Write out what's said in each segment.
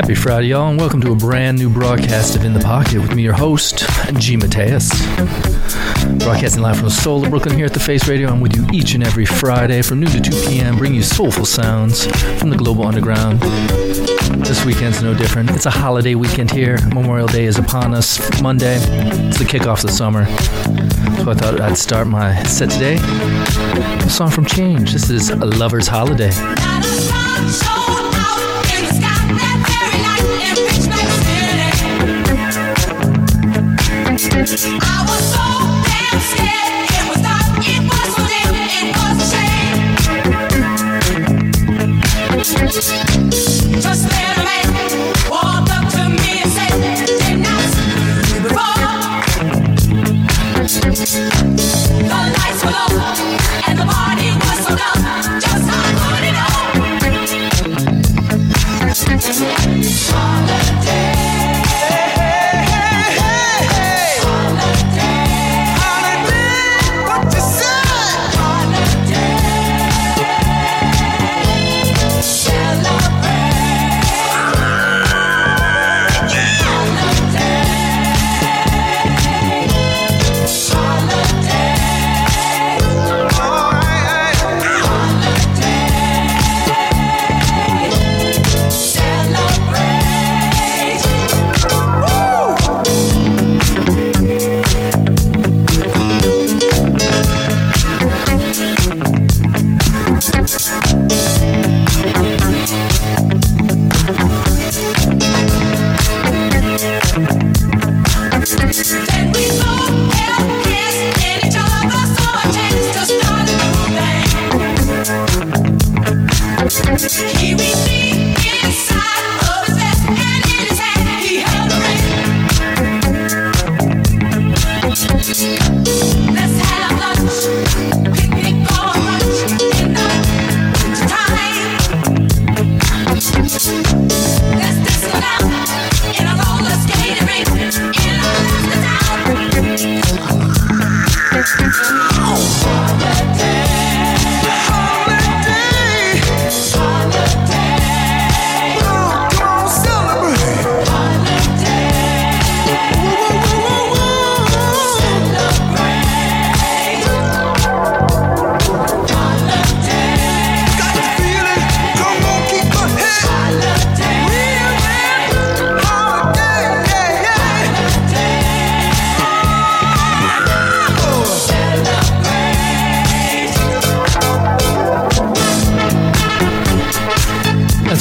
Happy Friday, y'all, and welcome to a brand new broadcast of In the Pocket with me, your host, G. Mateus. Broadcasting live from the soul of Brooklyn here at the Face Radio. I'm with you each and every Friday from noon to 2 p.m., bringing you soulful sounds from the global underground. This weekend's no different. It's a holiday weekend here. Memorial Day is upon us. Monday, it's the kickoff of the summer. So I thought I'd start my set today. A song from Change. This is A Lover's Holiday. I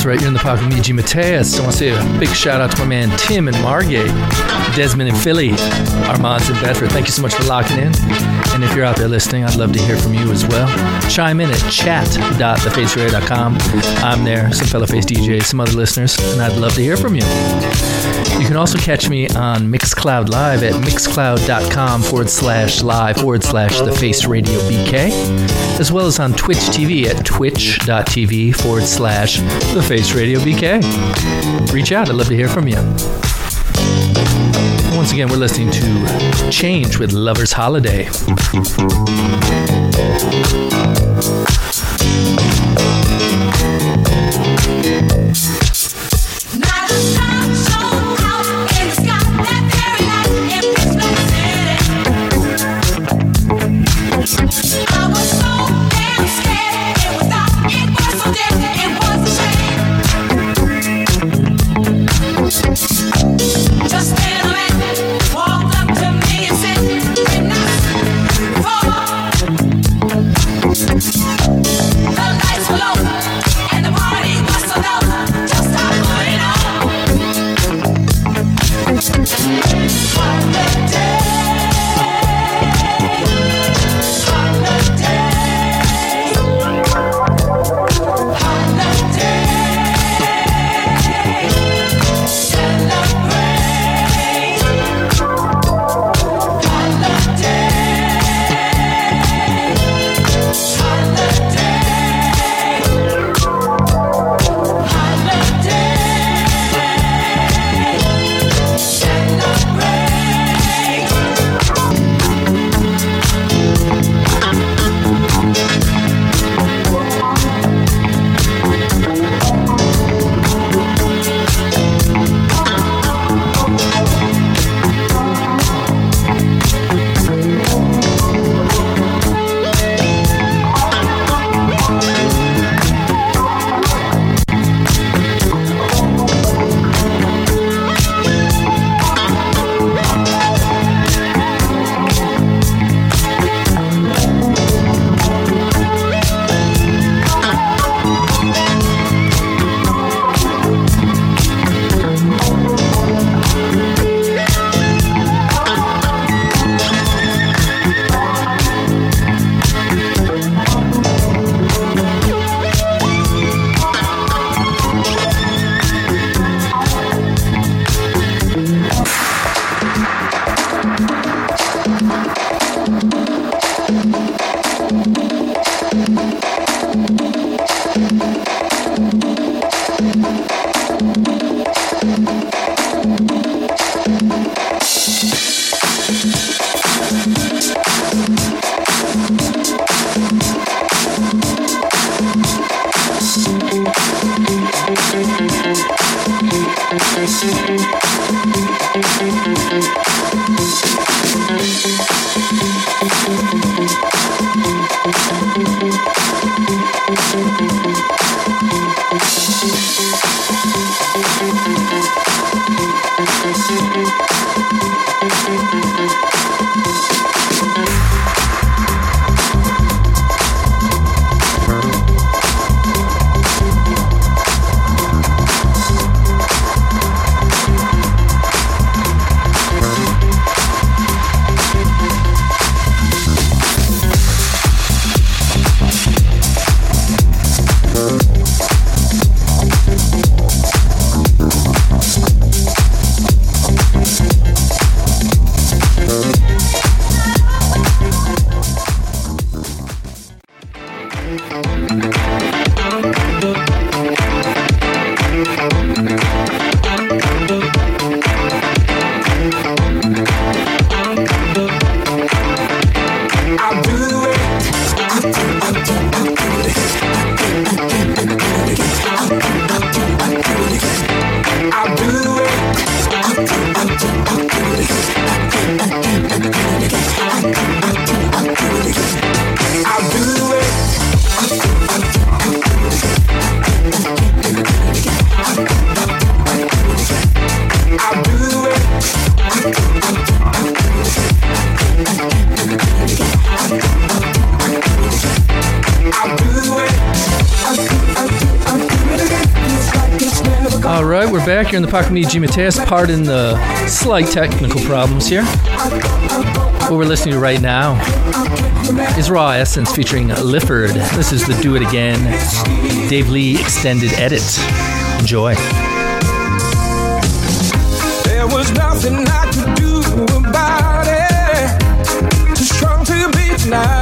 right, you're in the pocket with me. Mateus. I want to say a big shout out to my man Tim and Margate, Desmond in Philly, Armand's in Bedford. Thank you so much for locking in. And if you're out there listening, I'd love to hear from you as well. Chime in at chat.thefaceradio.com. I'm there, some fellow face DJs, some other listeners, and I'd love to hear from you. You can also catch me on Mixcloud Live at mixcloud.com forward slash live forward slash the face radio BK, as well as on Twitch TV at twitch.tv forward slash the face radio BK. Reach out, I'd love to hear from you. Once again, we're listening to Change with Lover's Holiday. Pak Niji Mateus. Pardon the slight technical problems here. What we're listening to right now is Raw Essence featuring Lifford. This is the Do It Again Dave Lee extended edit. Enjoy. There was nothing I could do about it. Too strong to be denied.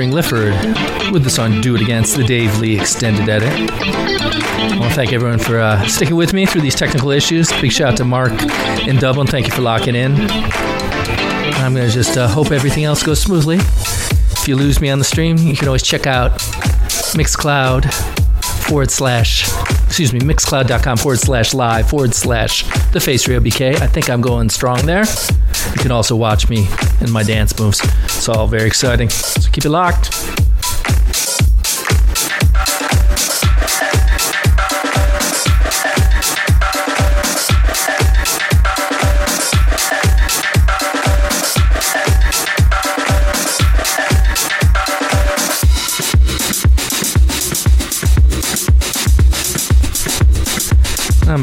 Featuring Lifford with the song Do It Against the Dave Lee extended edit. I want to thank everyone for uh, sticking with me through these technical issues. Big shout out to Mark in Dublin. Thank you for locking in. I'm going to just uh, hope everything else goes smoothly. If you lose me on the stream, you can always check out Mixcloud forward slash, excuse me, mixcloud.com forward slash live forward slash the face radio BK. I think I'm going strong there. You can also watch me in my dance moves. It's all very exciting. Keep it locked.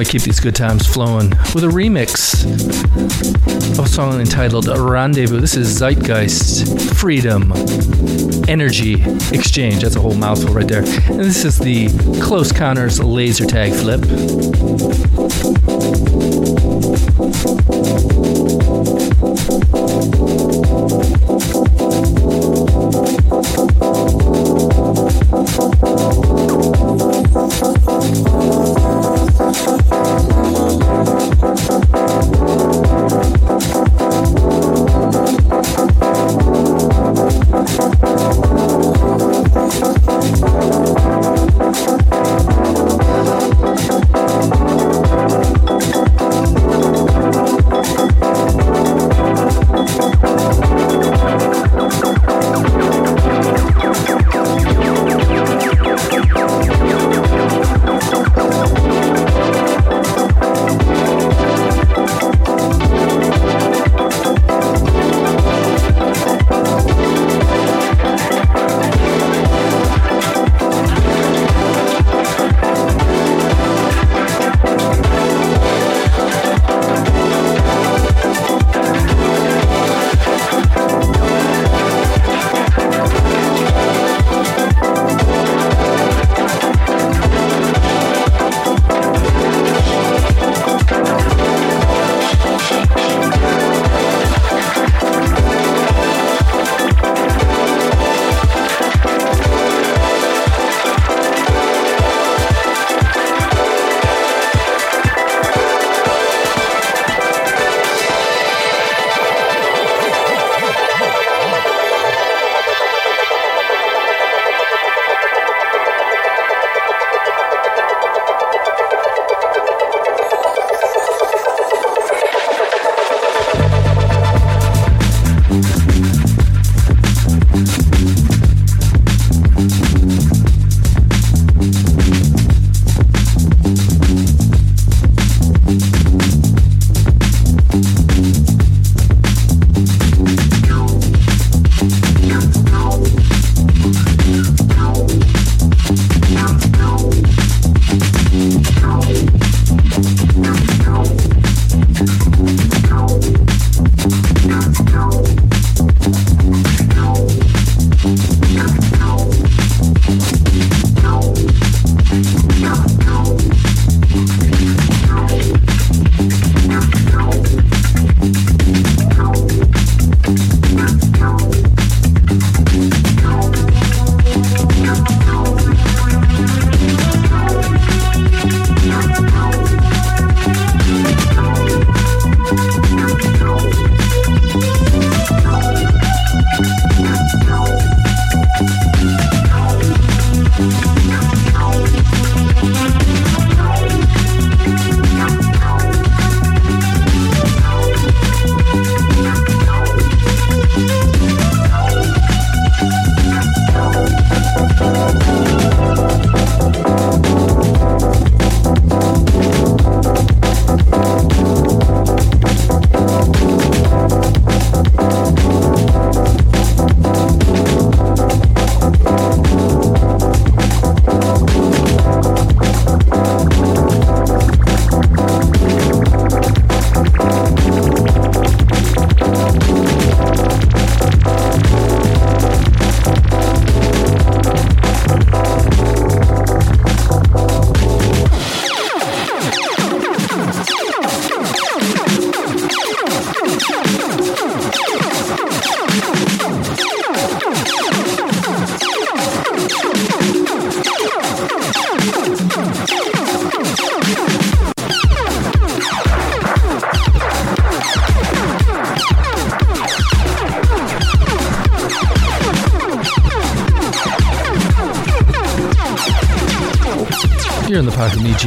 keep these good times flowing with a remix of a song entitled Rendezvous. This is Zeitgeist, Freedom, Energy, Exchange. That's a whole mouthful right there. And this is the Close Counters laser tag flip.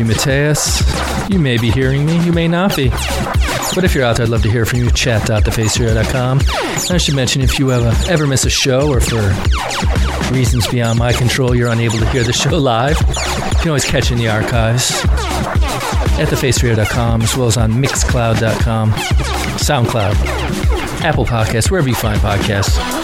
Mateus. You may be hearing me, you may not be. But if you're out there, I'd love to hear from you. Chat.thefaceradio.com. And I should mention if you ever, uh, ever miss a show or for reasons beyond my control, you're unable to hear the show live, you can always catch in the archives at thefaceradio.com as well as on mixcloud.com, SoundCloud, Apple Podcasts, wherever you find podcasts.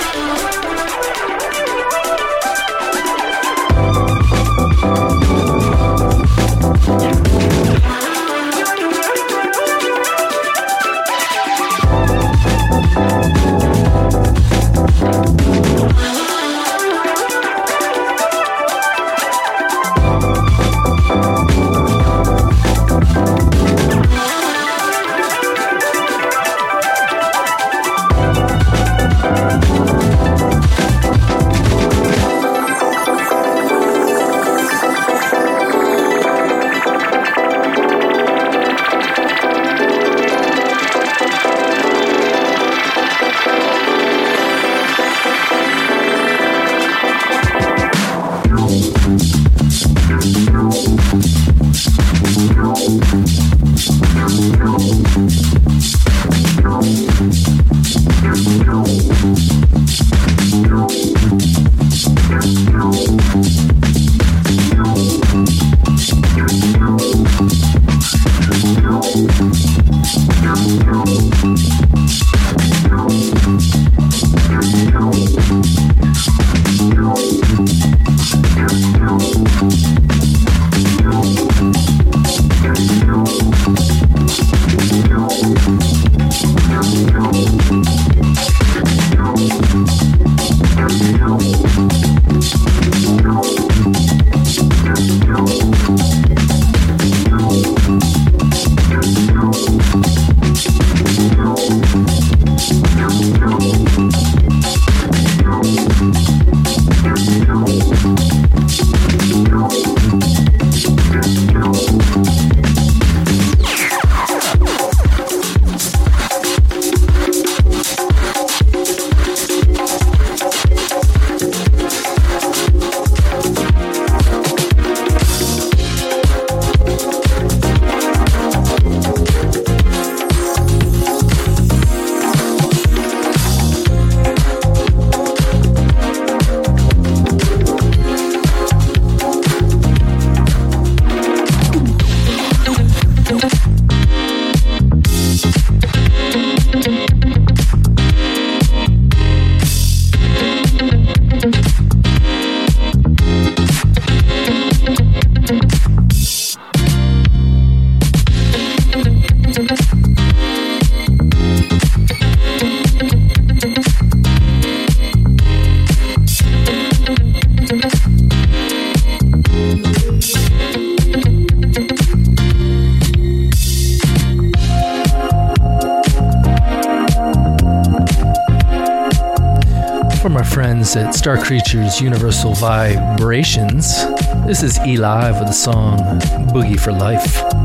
Star Creatures Universal Vibrations, this is E Live with the song Boogie for Life.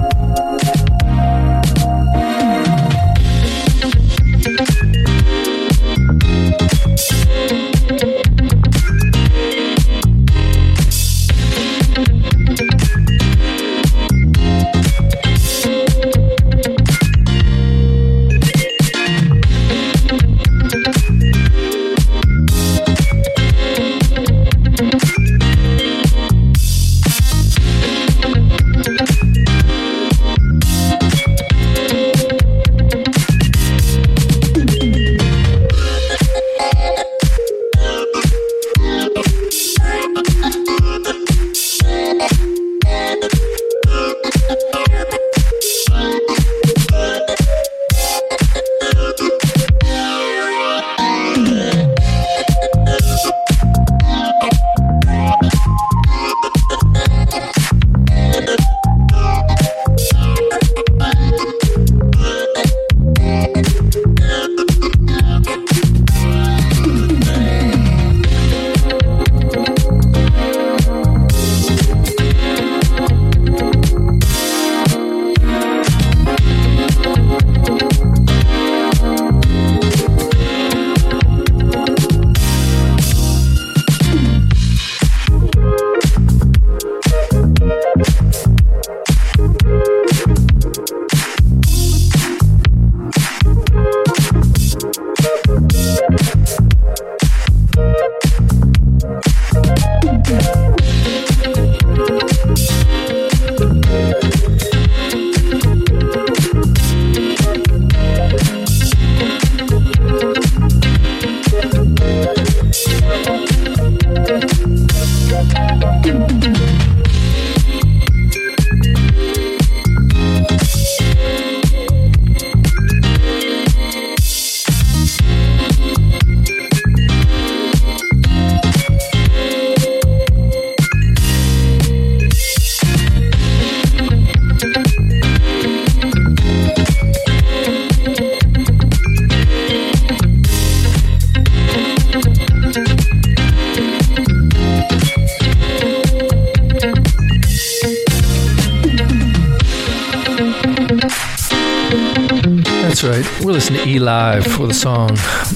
That's right. We're listening to E Live for the song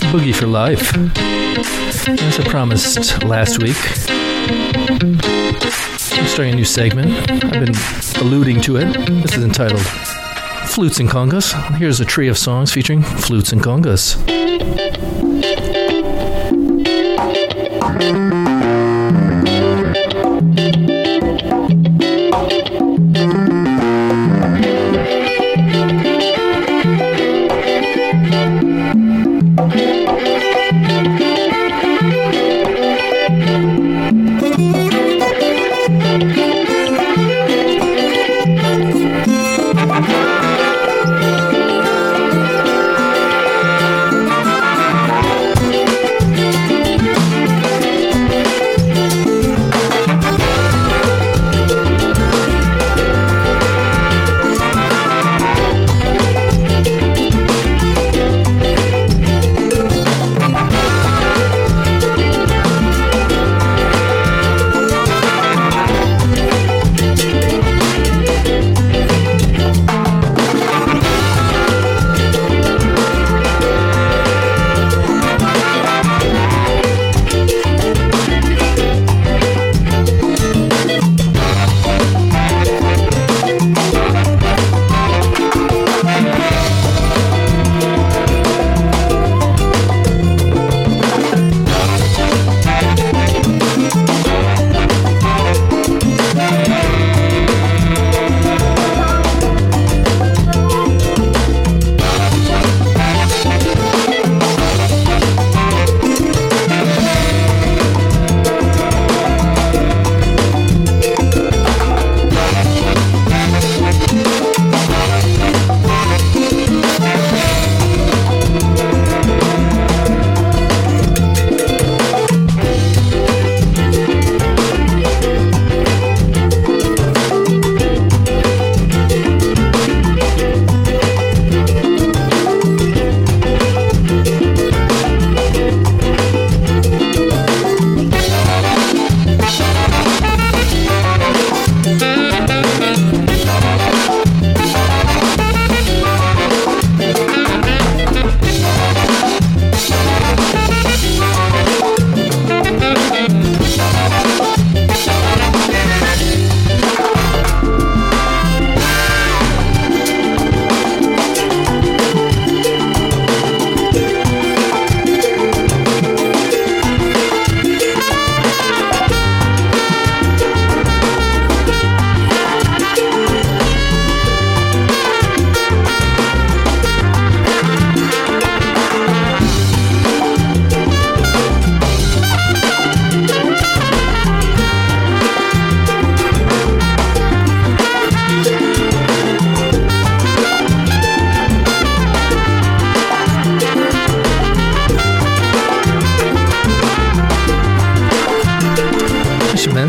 Boogie for Life. As I promised last week, I'm starting a new segment. I've been alluding to it. This is entitled Flutes and Congas. Here's a tree of songs featuring flutes and congas.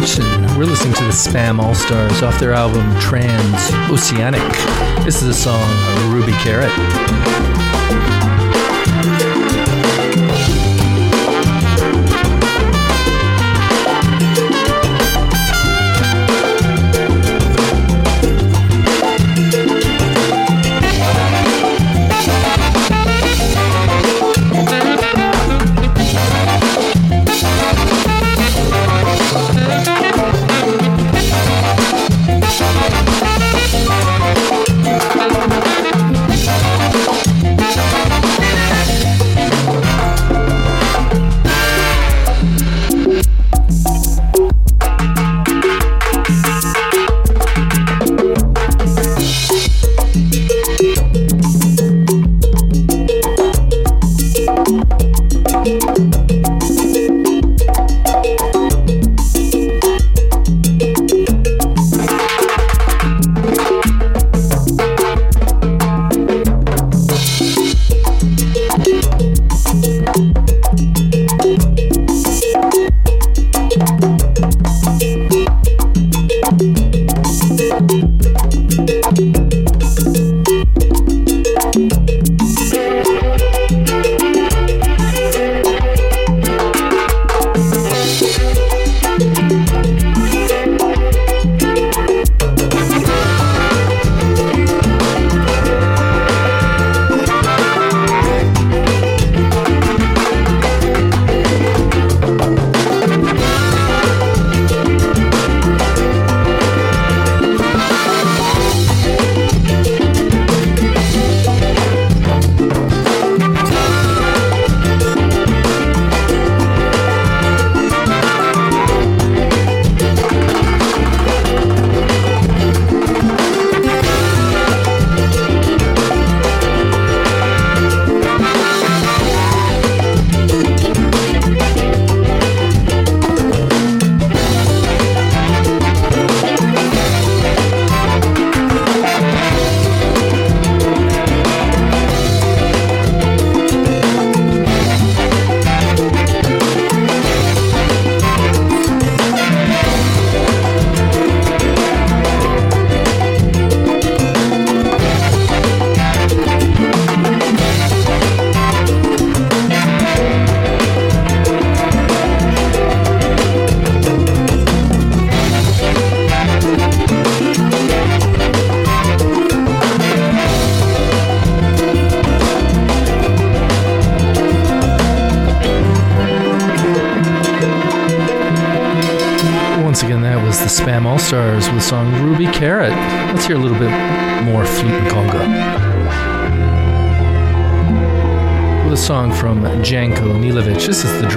Mention, we're listening to the Spam All Stars off their album Trans Oceanic. This is a song, by Ruby Carrot.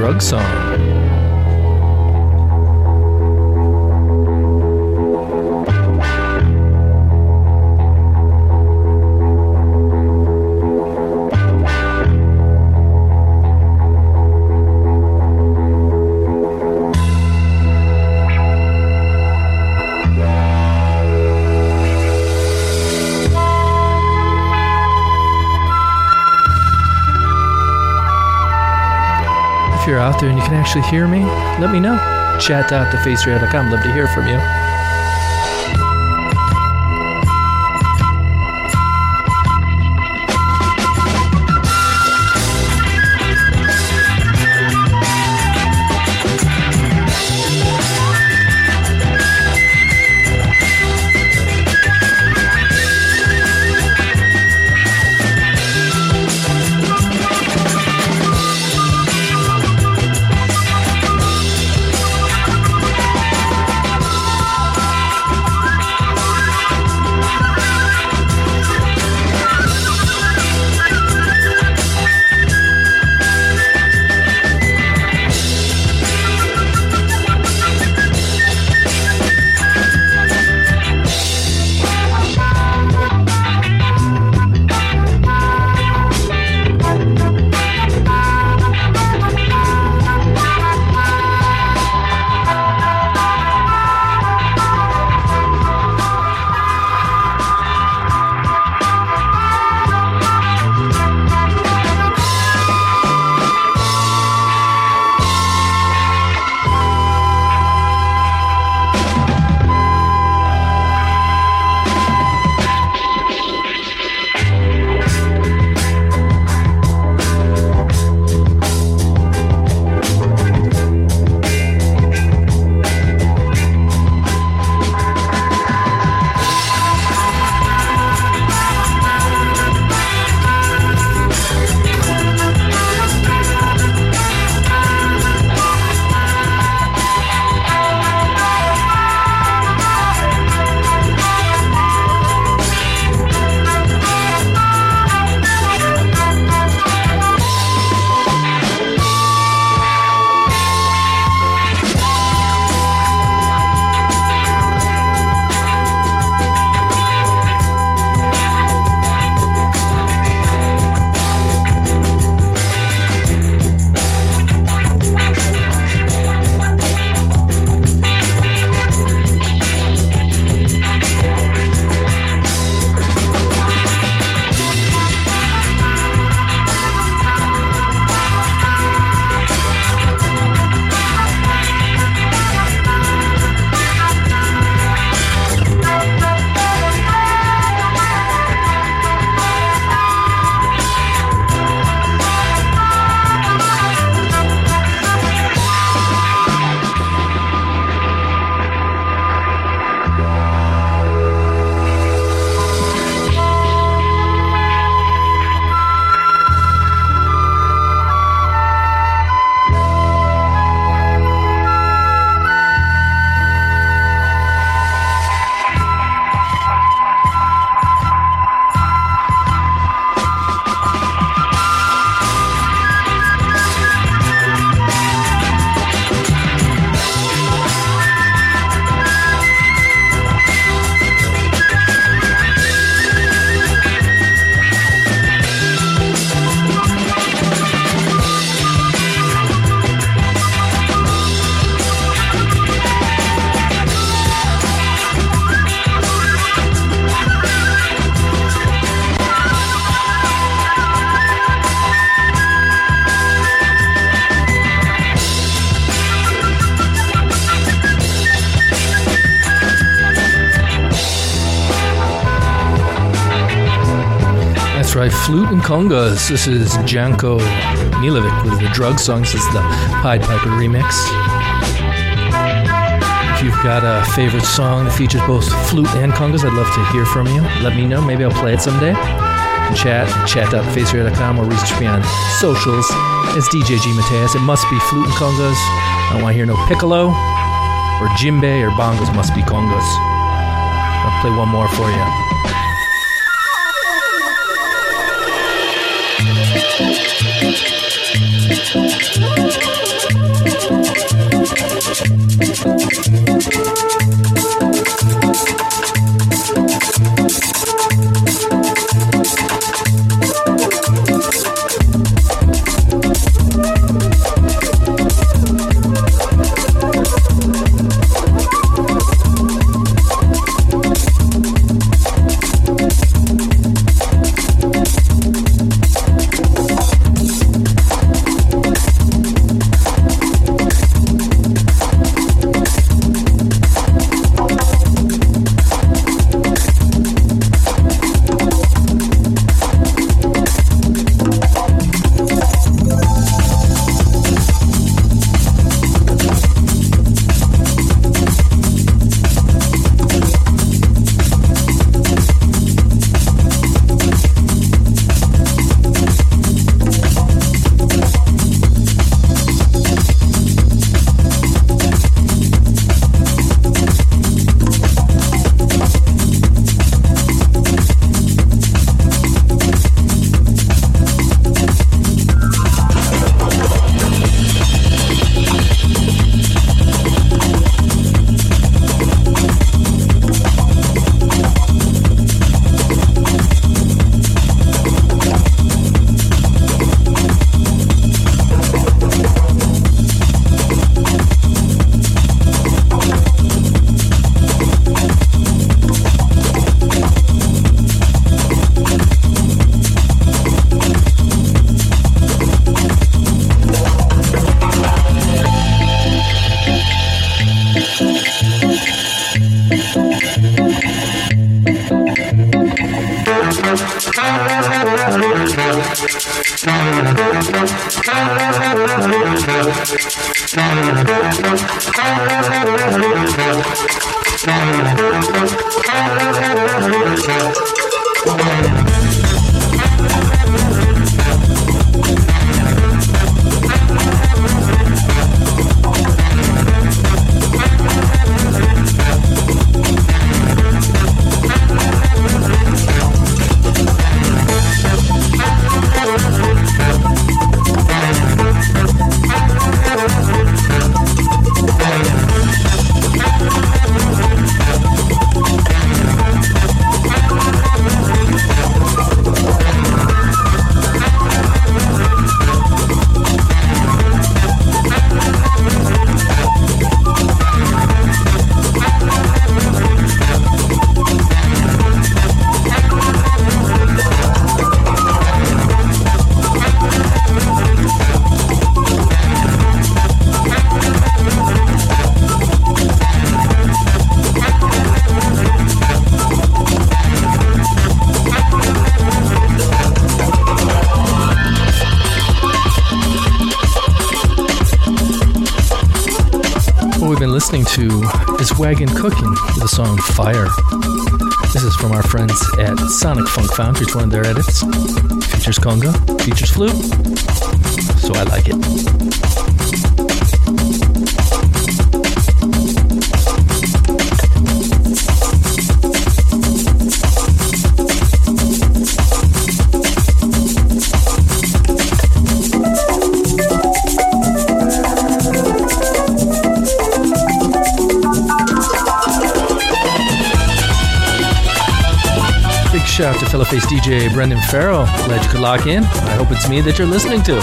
Drug song. There and you can actually hear me, let me know. Chat out to faceradio.com. Love to hear from you. Flute and congas. This is Janko Nilović with the drug song. This is the Pied Piper remix. If you've got a favorite song that features both flute and congas, I'd love to hear from you. Let me know. Maybe I'll play it someday. Chat, chat.faceradio.com or reach me on socials. It's DJ G Mateus. It must be flute and congas. I don't want to hear no piccolo. or djembe or bongos must be congas. I'll play one more for you. thank you. Song Fire. This is from our friends at Sonic Funk Foundry. It's one of their edits. Features conga, features flute, so I like it. Fellow face DJ Brendan Farrell. Glad you could lock in. I hope it's me that you're listening to.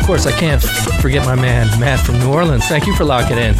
Of course, I can't forget my man, Matt from New Orleans. Thank you for locking in.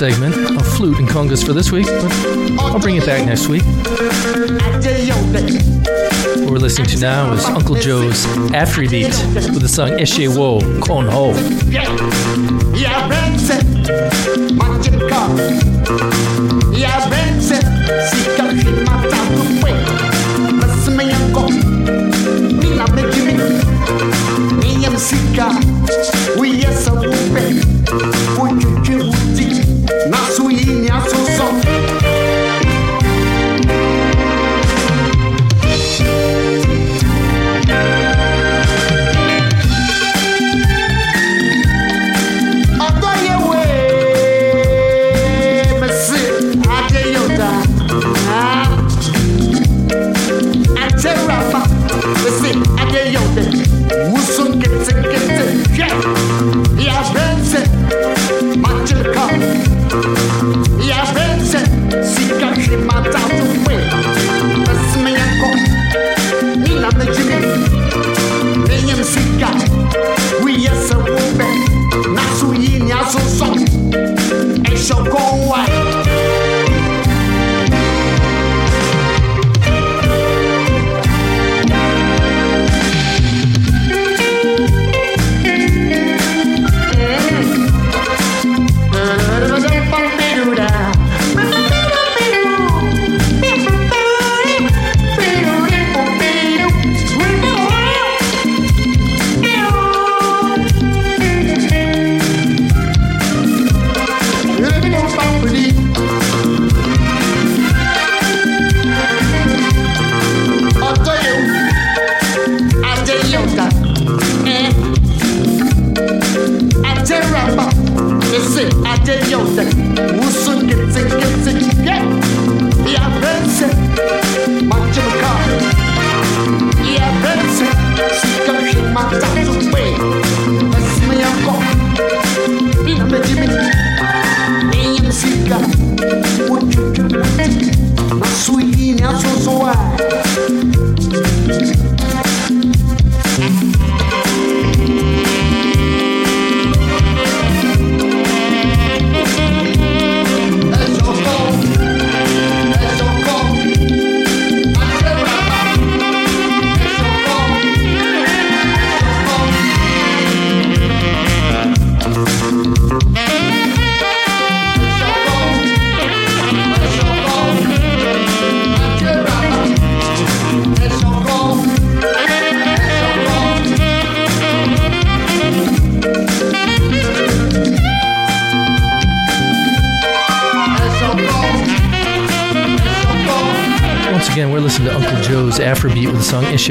Segment of flute and congas for this week. But I'll bring it back next week. What we're listening to now is Uncle Joe's Afrobeat with the song Eshe Wo Kon Ho. Yeah,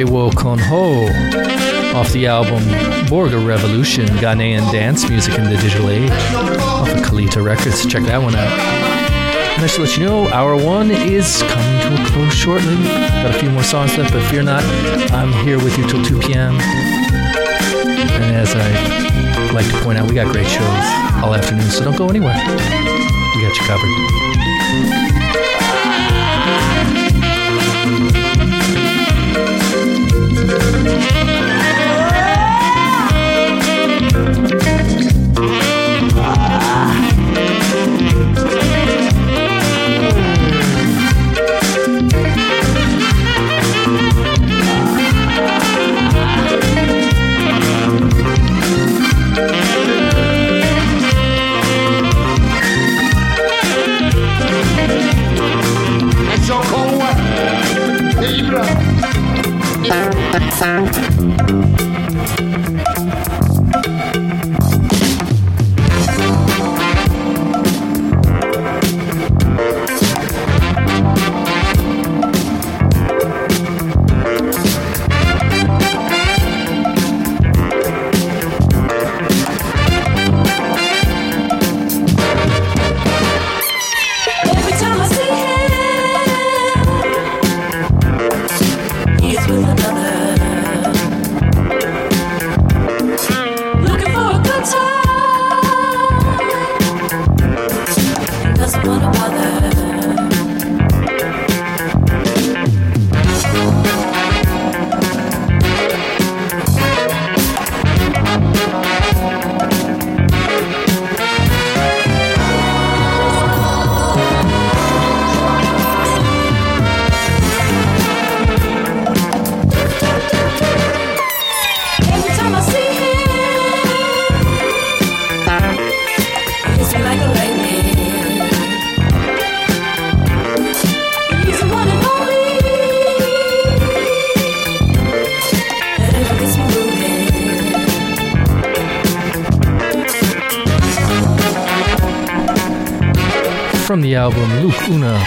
with the song Eshe Wo Kon Ho off the album Borga Revolution Ghanaian Dance Music in the Digital Age off of Kalita Records. Check that one out. And just to let you know, hour one is coming to a close shortly. Got a few more songs left, but fear not, I'm here with you till 2 p.m. And as I like to point out, we got great shows all afternoon, so don't go anywhere. We got you covered. Every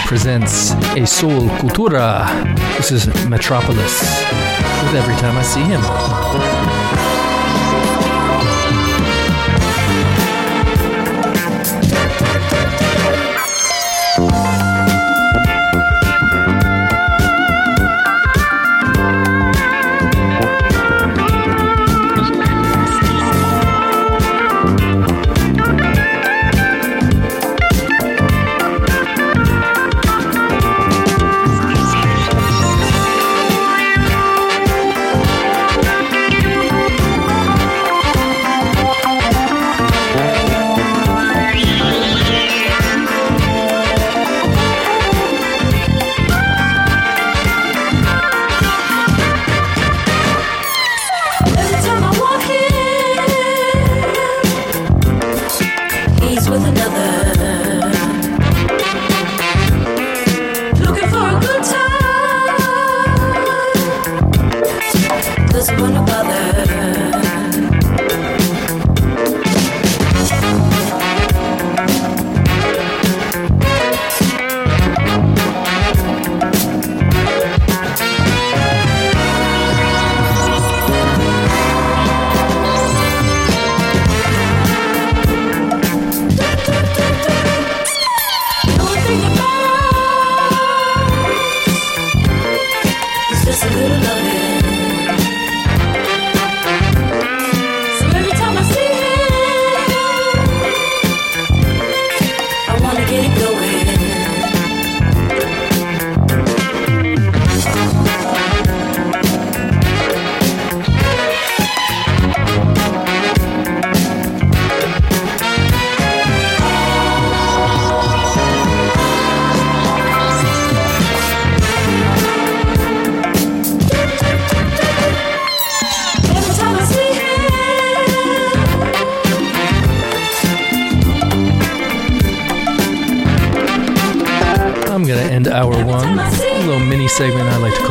presents A Soul Cultura. This is Metropolis with Every Time I See Him.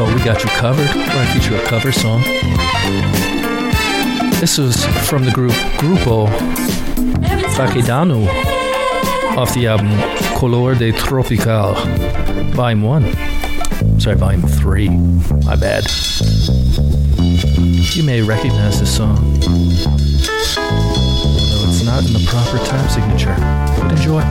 We Got You Covered, where I feature a cover song. This was from the group Grupo Baquedano off the album Color de Tropical, Volume 1. Sorry, Volume 3. My bad. You may recognize this song, though it's not in the proper time signature. But enjoy.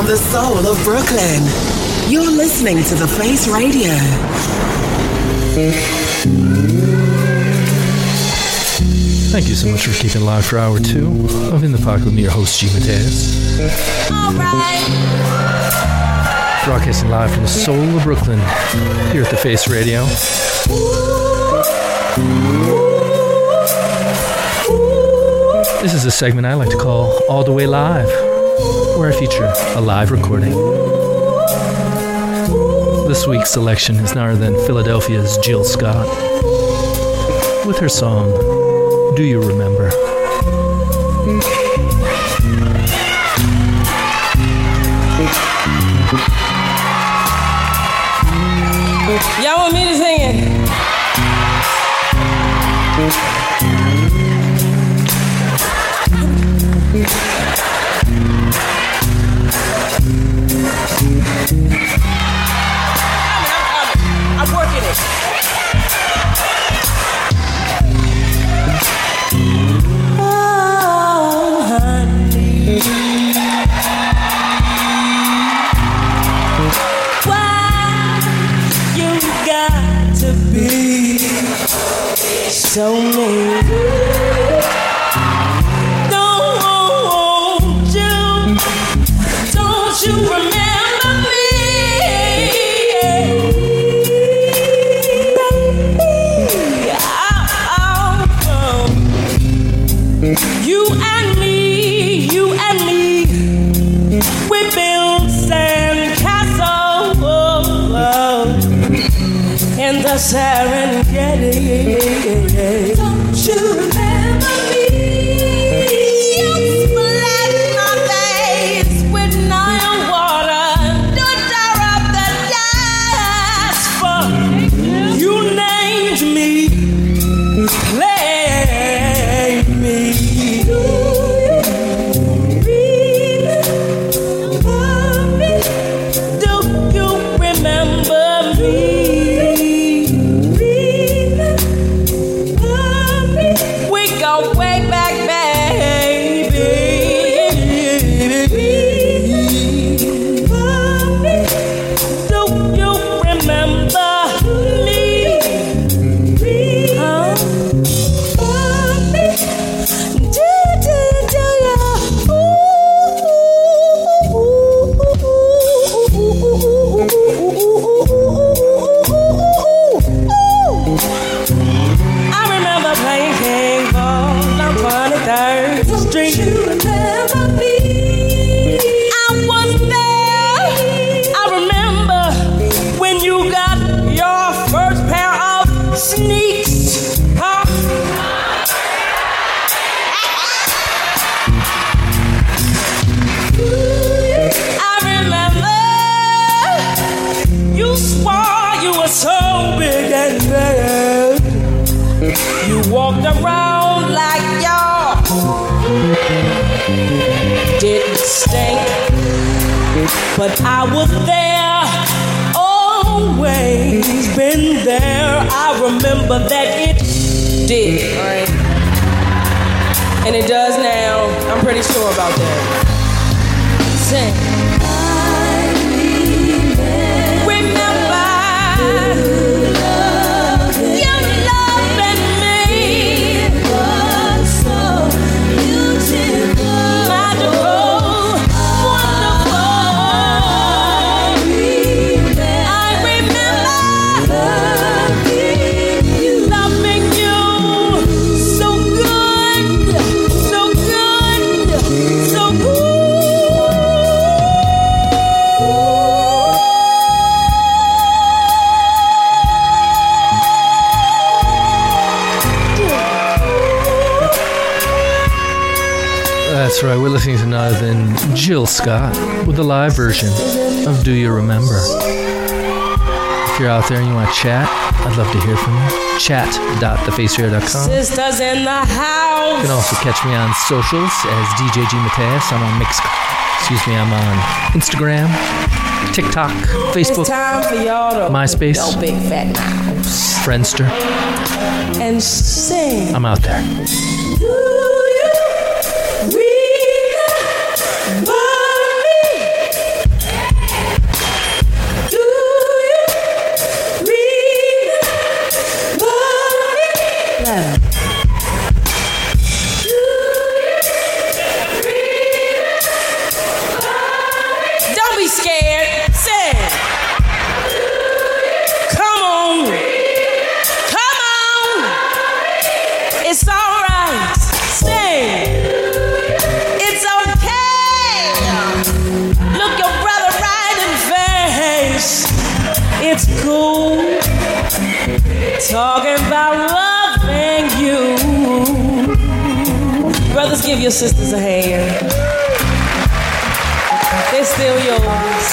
From the soul of Brooklyn. You're listening to The Face Radio. Thank you so much for keeping live for hour two of In the Pocket with me, your host, G. Mateus. All right. Broadcasting live from the soul of Brooklyn here at The Face Radio. This is a segment I like to call All the Way Live, I feature a live recording. This week's selection is none other than Philadelphia's Jill Scott with her song Do You Remember? Y'all want me to sing it? So mean? But I was there, always been there. I remember that it did, and it does now. I'm pretty sure about that. Sing. That's right, we're listening to none other than Jill Scott with the live version of Do You Remember? If you're out there and you want to chat, I'd love to hear from you. Chat.thefaceradio.com. You Sisters in the house. You can also catch me on socials as DJ G Mateus. I'm on Mix. Excuse me, I'm on Instagram, TikTok, Facebook, time for y'all to MySpace. go big fat mouse Friendster. and sing. I'm out there. your sisters a hand. They're still yours.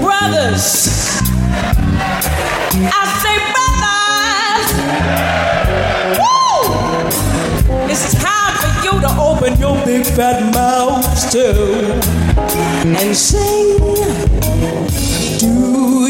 Brothers, I say brothers. Woo! This time for you to open your big fat mouths too and sing. Do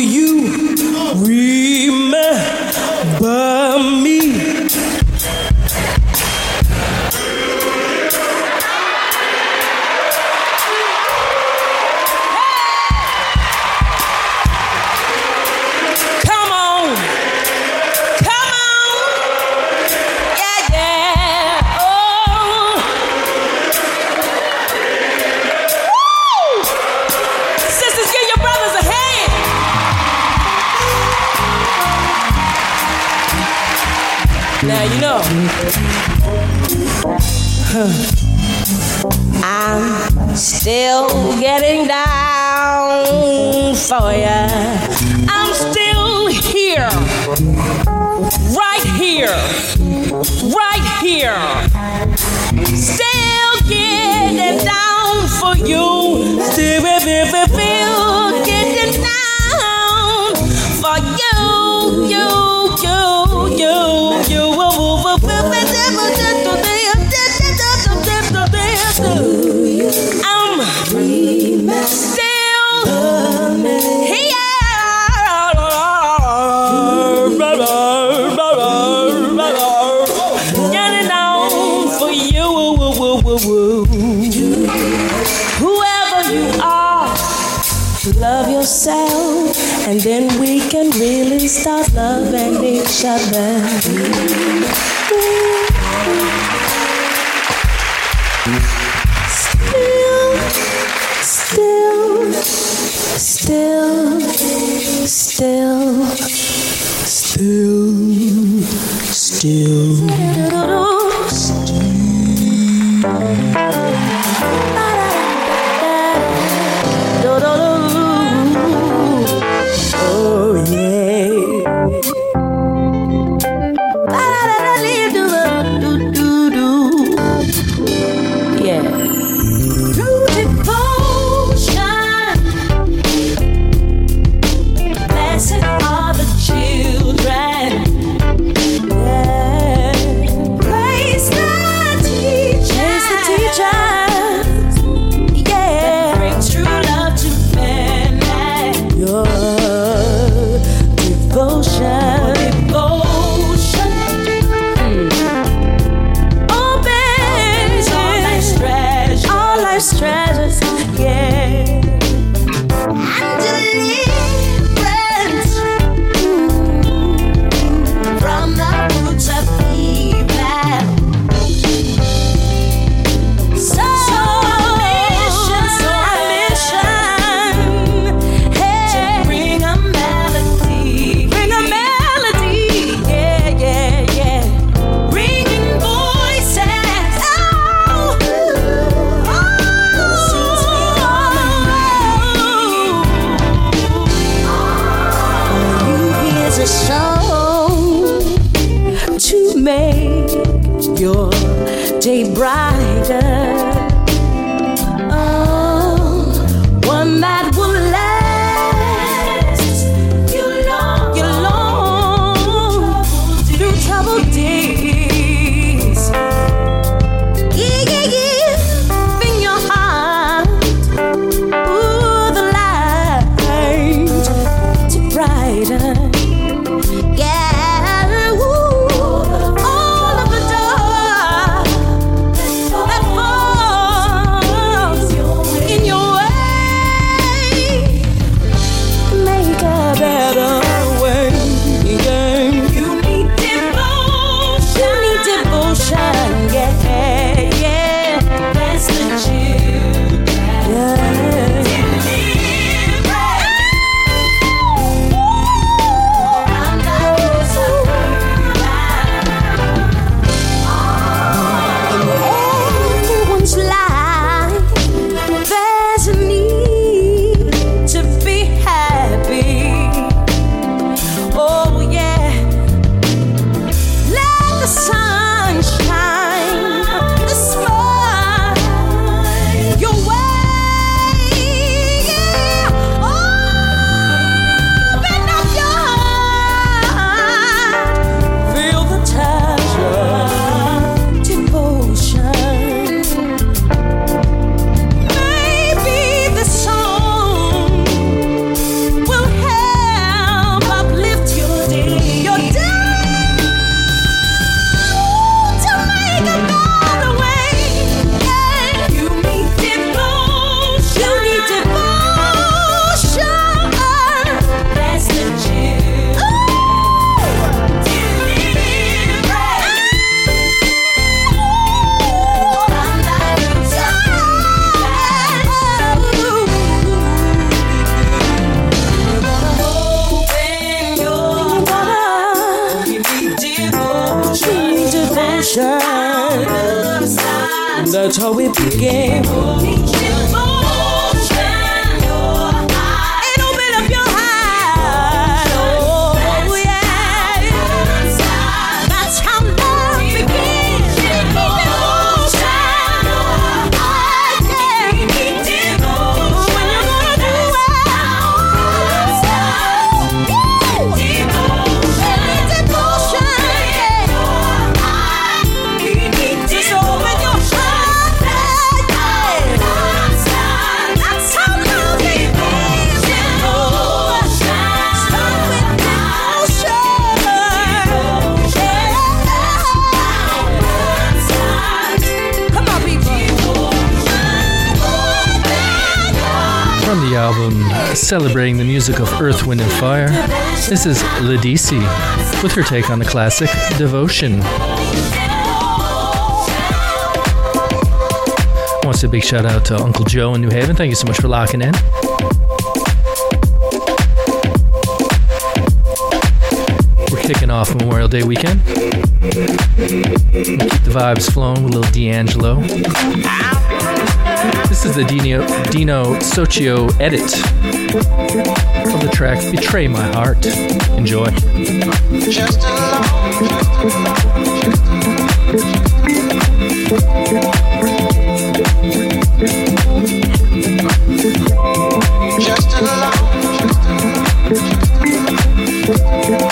start loving each other. celebrating the music of Earth, Wind, and Fire. This is Ledisi with her take on the classic Devotion. I want to say a big shout out to Uncle Joe in New Haven. Thank you so much for locking in. We're kicking off Memorial Day weekend. We'll keep the vibes flowing with a little D'Angelo. This is the Dino, Dino Soccio edit from the track Betray My Heart. Enjoy. Just alone. Just alone.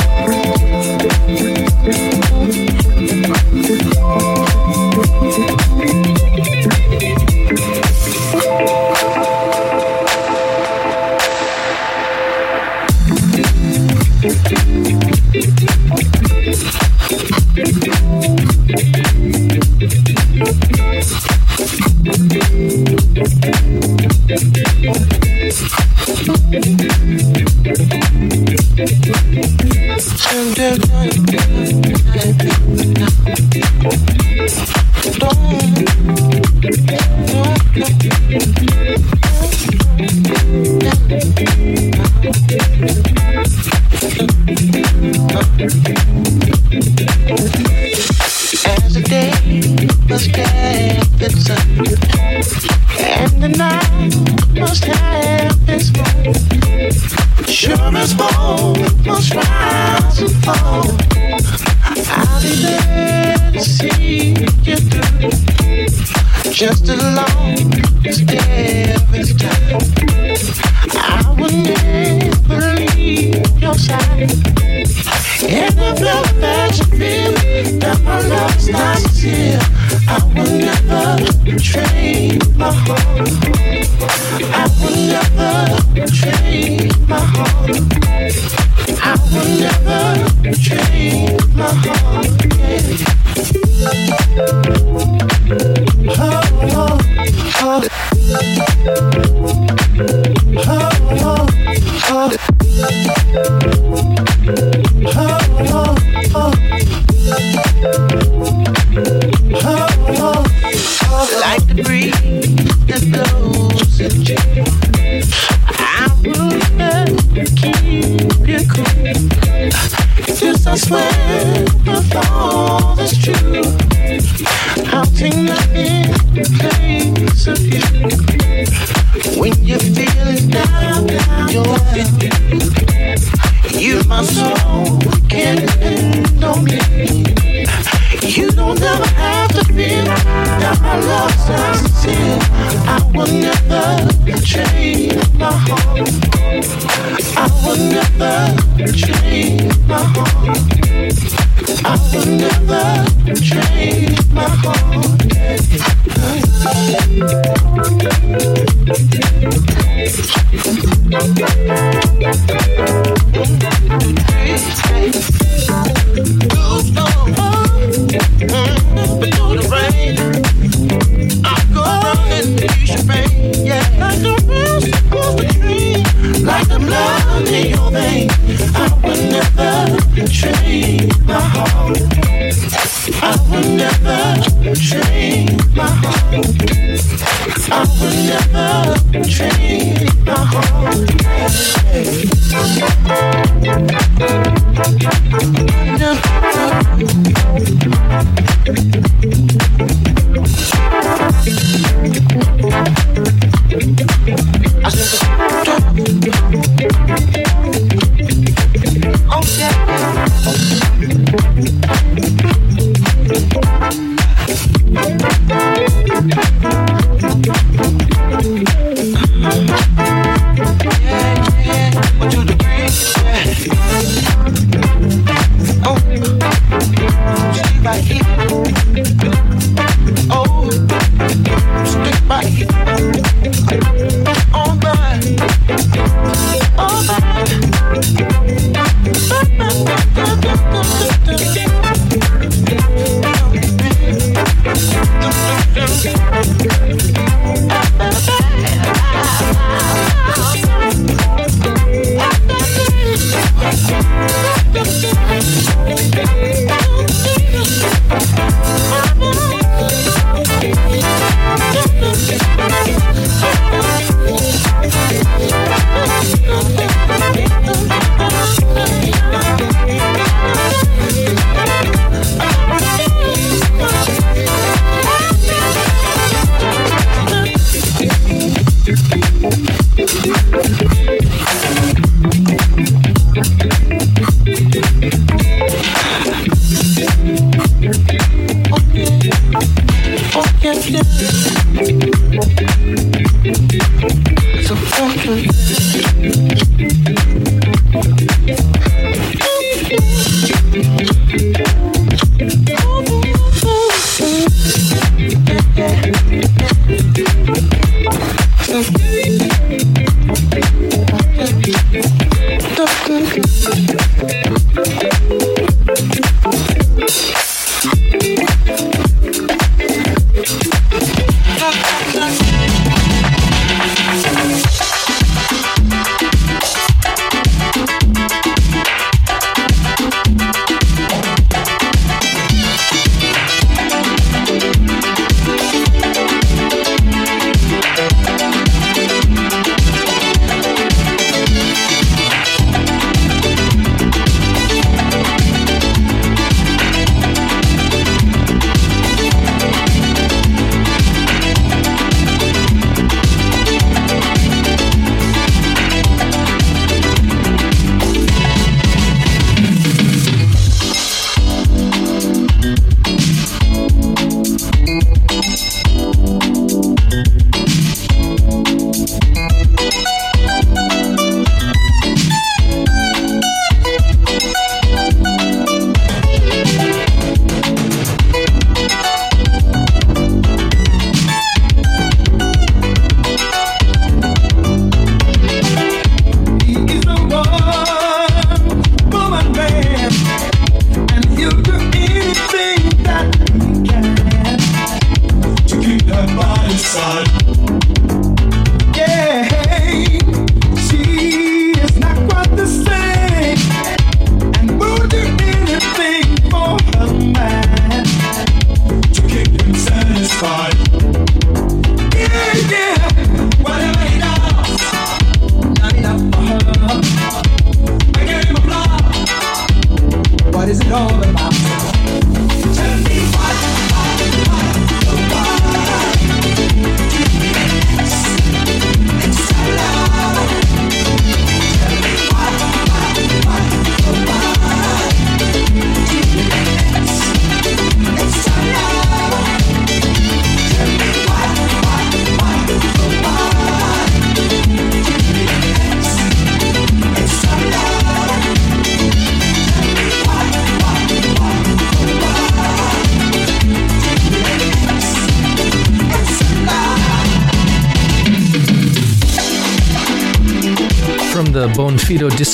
Yeah.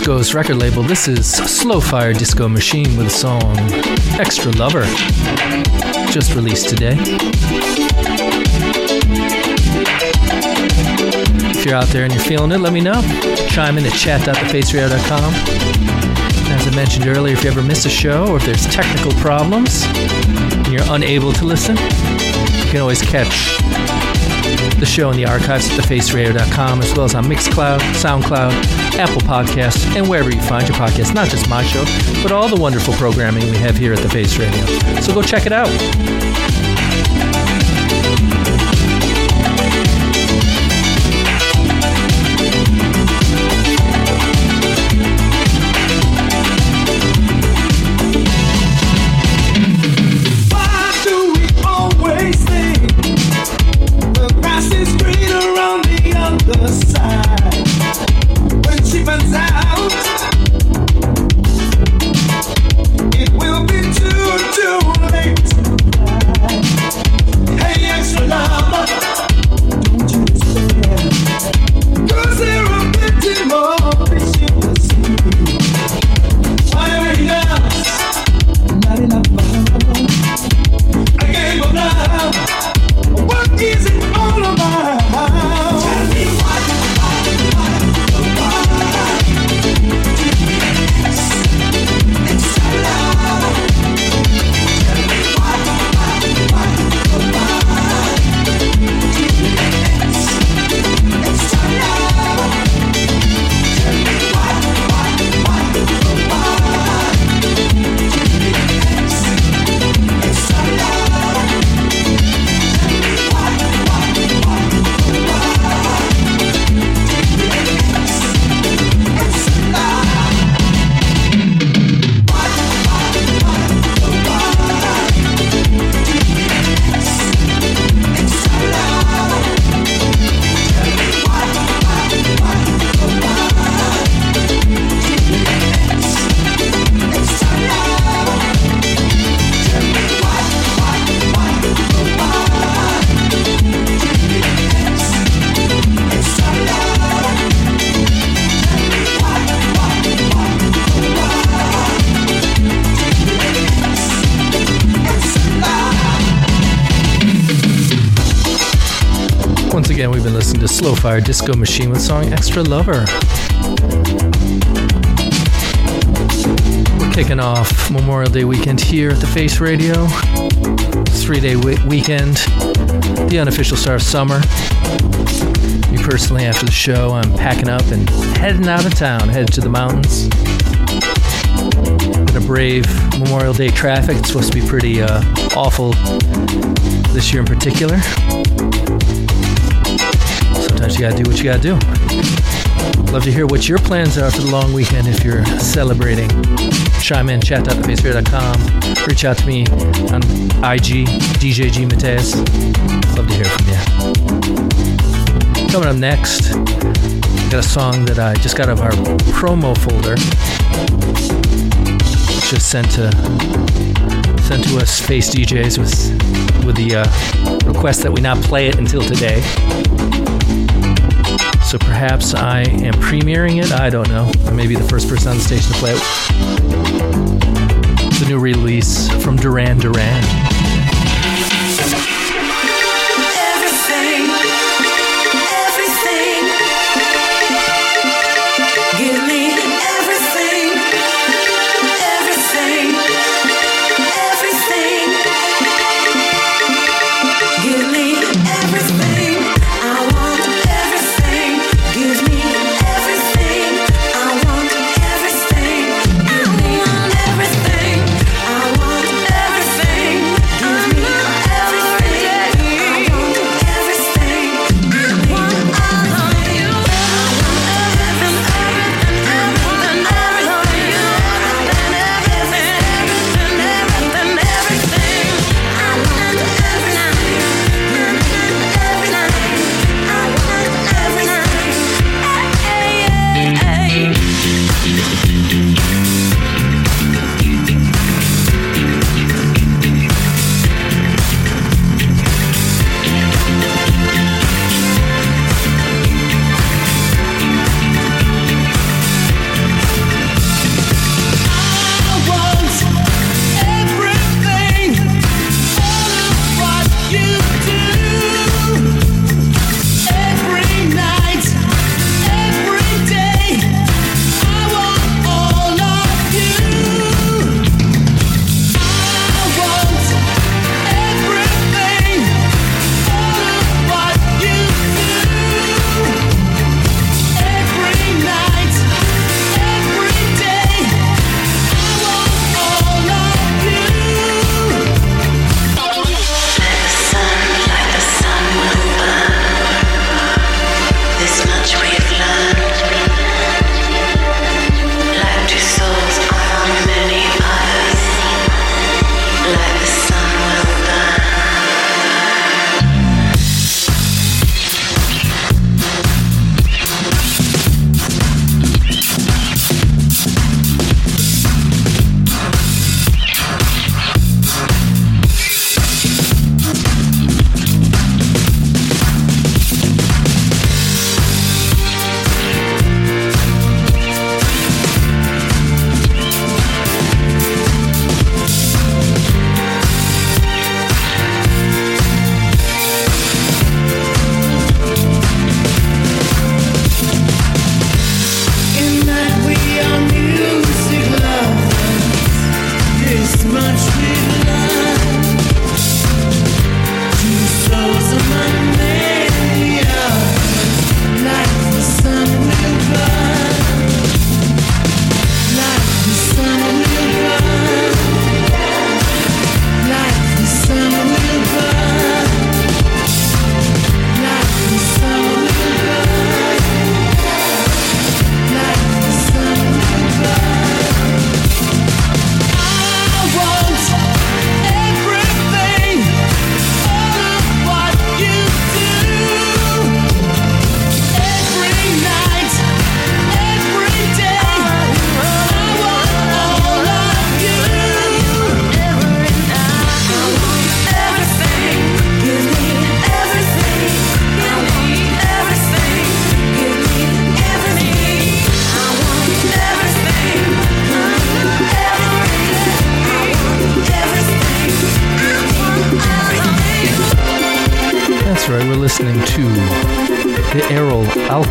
Discos record label, this is Slow Fire Disco Machine with the song Extra Lover, just released today. If you're out there and you're feeling it, let me know. Chime in at chat.thefaceradio.com. As I mentioned earlier, if you ever miss a show or if there's technical problems and you're unable to listen, you can always catch the show in the archives at thefaceradio.com as well as on Mixcloud, SoundCloud, Apple Podcasts, and wherever you find your podcast. Not just my show, but all the wonderful programming we have here at The Face Radio. So go check it out. Slow Fire Disco Machine with song Extra Lover. We're kicking off Memorial Day weekend here at the Face Radio. Three day we- weekend, the unofficial start of summer. Me personally, after the show, I'm packing up and heading out of town, headed to the mountains. Gonna brave Memorial Day traffic. It's supposed to be pretty uh, awful this year in particular. Sometimes you gotta do what you gotta do. Love to hear what your plans are for the long weekend if you're celebrating. Chime in, chat.thefaceradio.com. Reach out to me on IG, DJG Mateus. Love to hear from you. Coming up next, got a song that I just got out of our promo folder. Just sent to sent to us Face DJs with with the uh, request that we not play it until today. So perhaps I am premiering it. I don't know. I may be the first person on the station to play it. It's a new release from Duran Duran.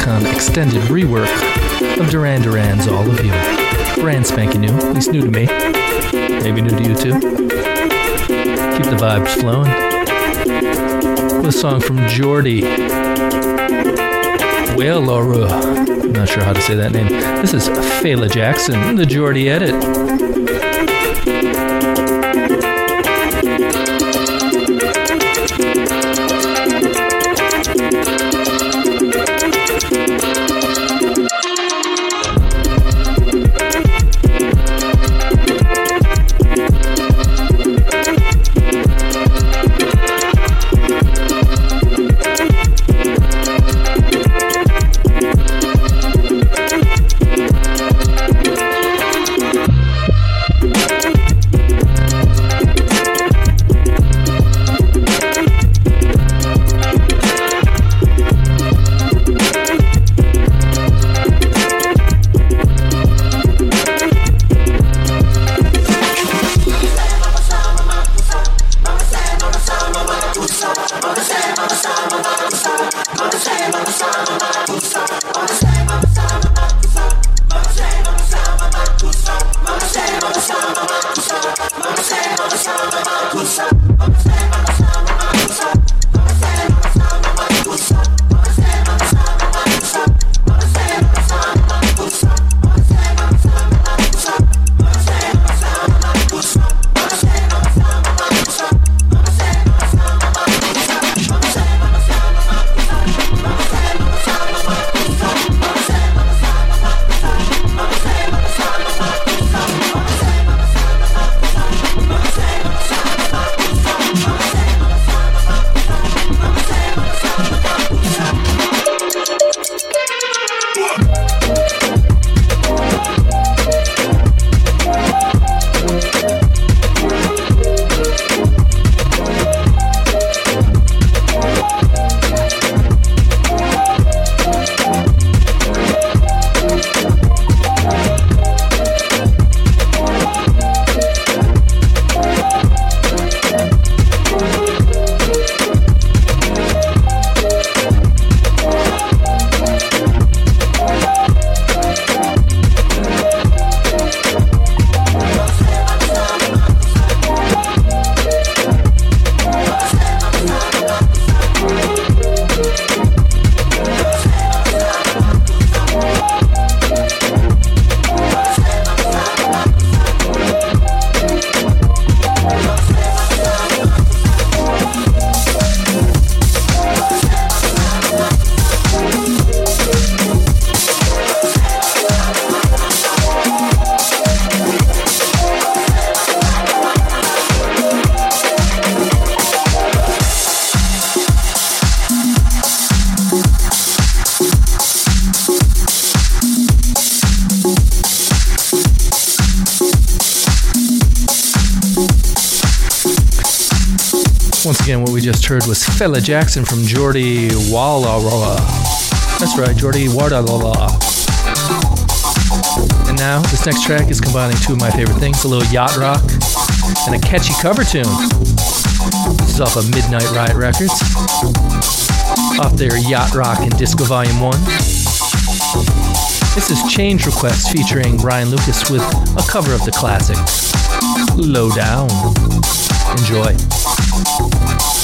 Extended rework of Duran Duran's All of You. Brand spanking new, at least new to me. Maybe new to you too. Keep the vibes flowing. With a song from Jordy. Well, Laura. I'm not sure how to say that name. This is Fela Jackson, the Jordy edit. We just heard was Fela Jackson from Jordi Walla. That's right, Jordi Walla. And now, this next track is combining two of my favorite things a little yacht rock and a catchy cover tune. This is off of Midnight Riot Records, off their Yacht Rock and Disco Volume 1. This is Change Request featuring Brian Lucas with a cover of the classic Low Down. Enjoy.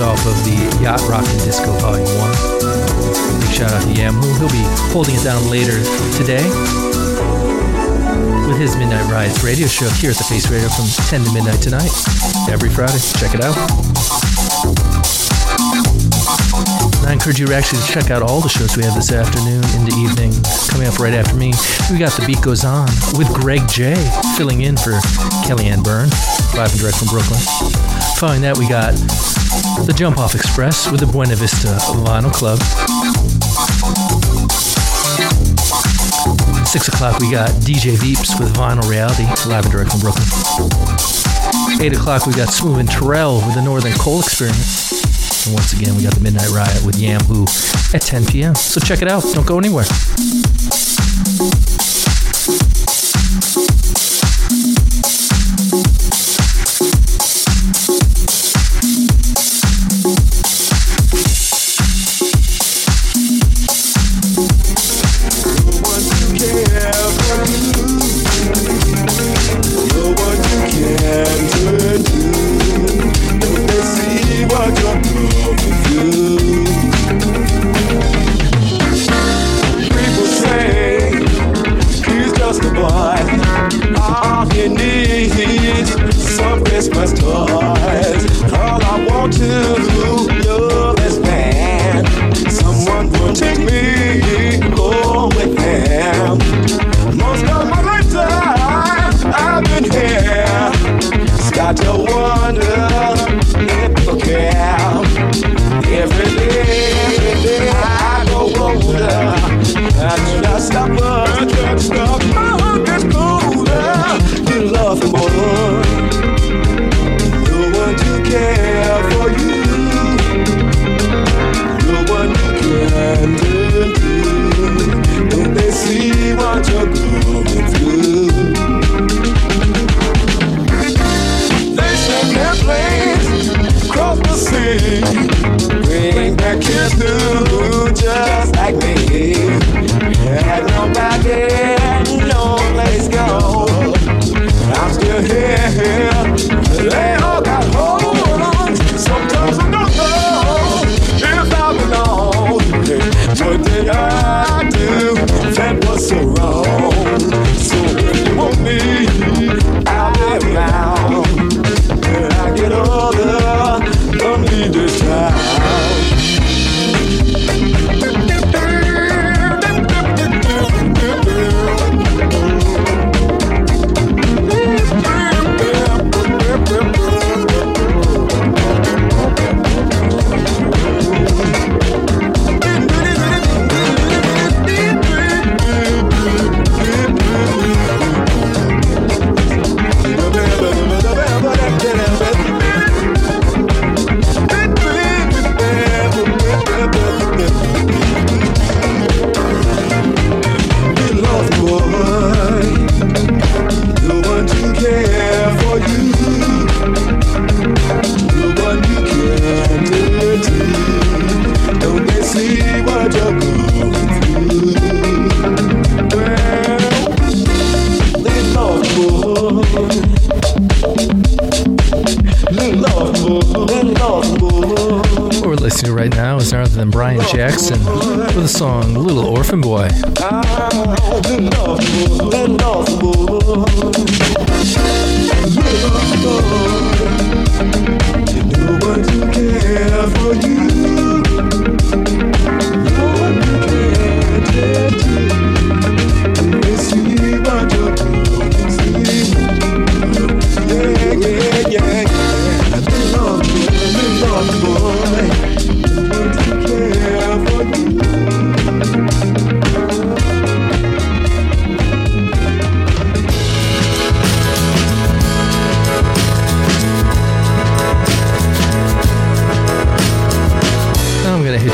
Off of the Yacht Rock and Disco Volume 1. Big shout out to Yam Who. He'll be holding it down later today with his Midnight Riot radio show here at the Face Radio from 10 to midnight tonight, every Friday. Check it out. I encourage you actually to check out all the shows we have this afternoon into evening. Coming up right after me, we got The Beat Goes On with Greg J filling in for Kellyanne Byrne, live and direct from Brooklyn. Following that, we got The Jump Off Express with the Buena Vista Vinyl Club. Six o'clock, we got DJ Veeps with Vinyl Reality, live and direct from Brooklyn. Eight o'clock, we got Smooth and Terrell with the Northern Coal Experience. And once again, we got the Midnight Riot with Yam Who at 10 p.m. So check it out. Don't go anywhere.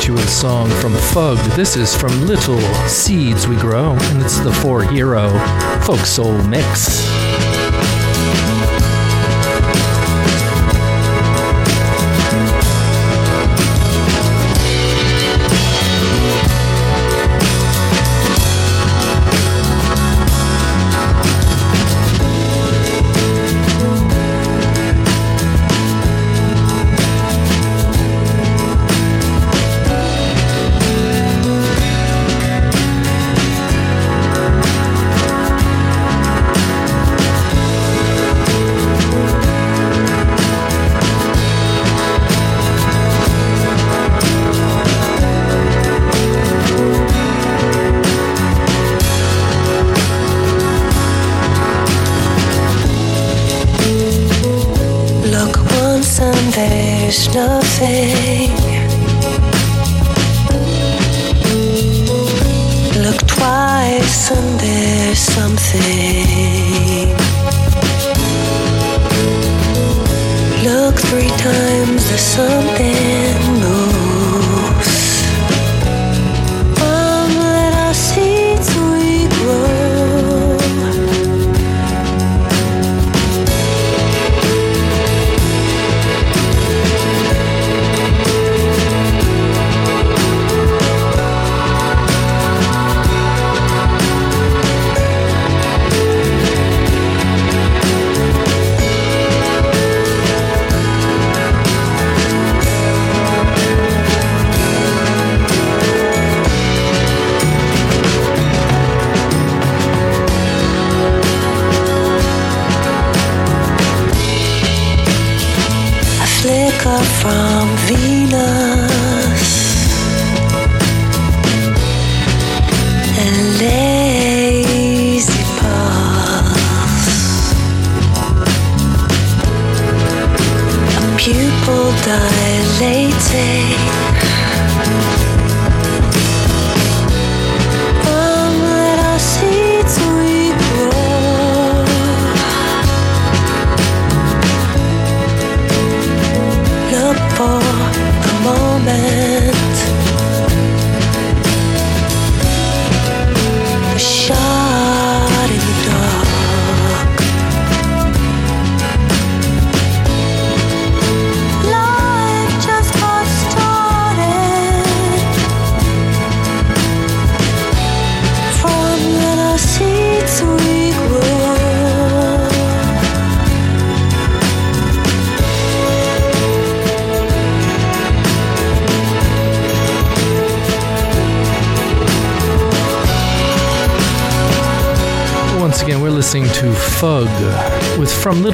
you with a song from Fugged. This is from Little Seeds We Grow, and it's the Four Hero Folk Soul Mix.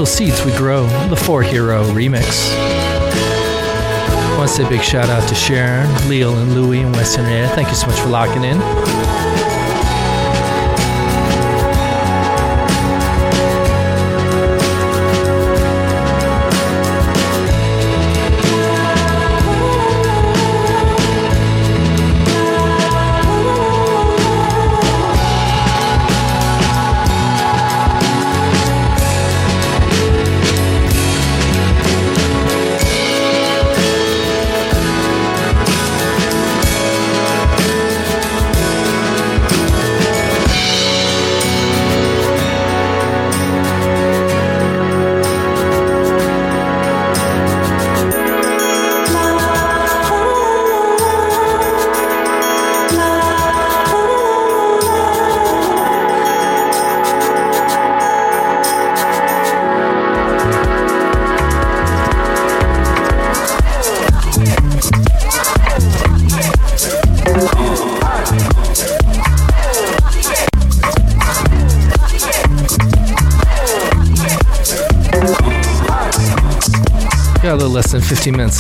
Little Seeds We Grow, the Four Hero remix. I want to say a big shout out to Sharon, Leo, and Louie in Western Area. Thank you so much for locking in.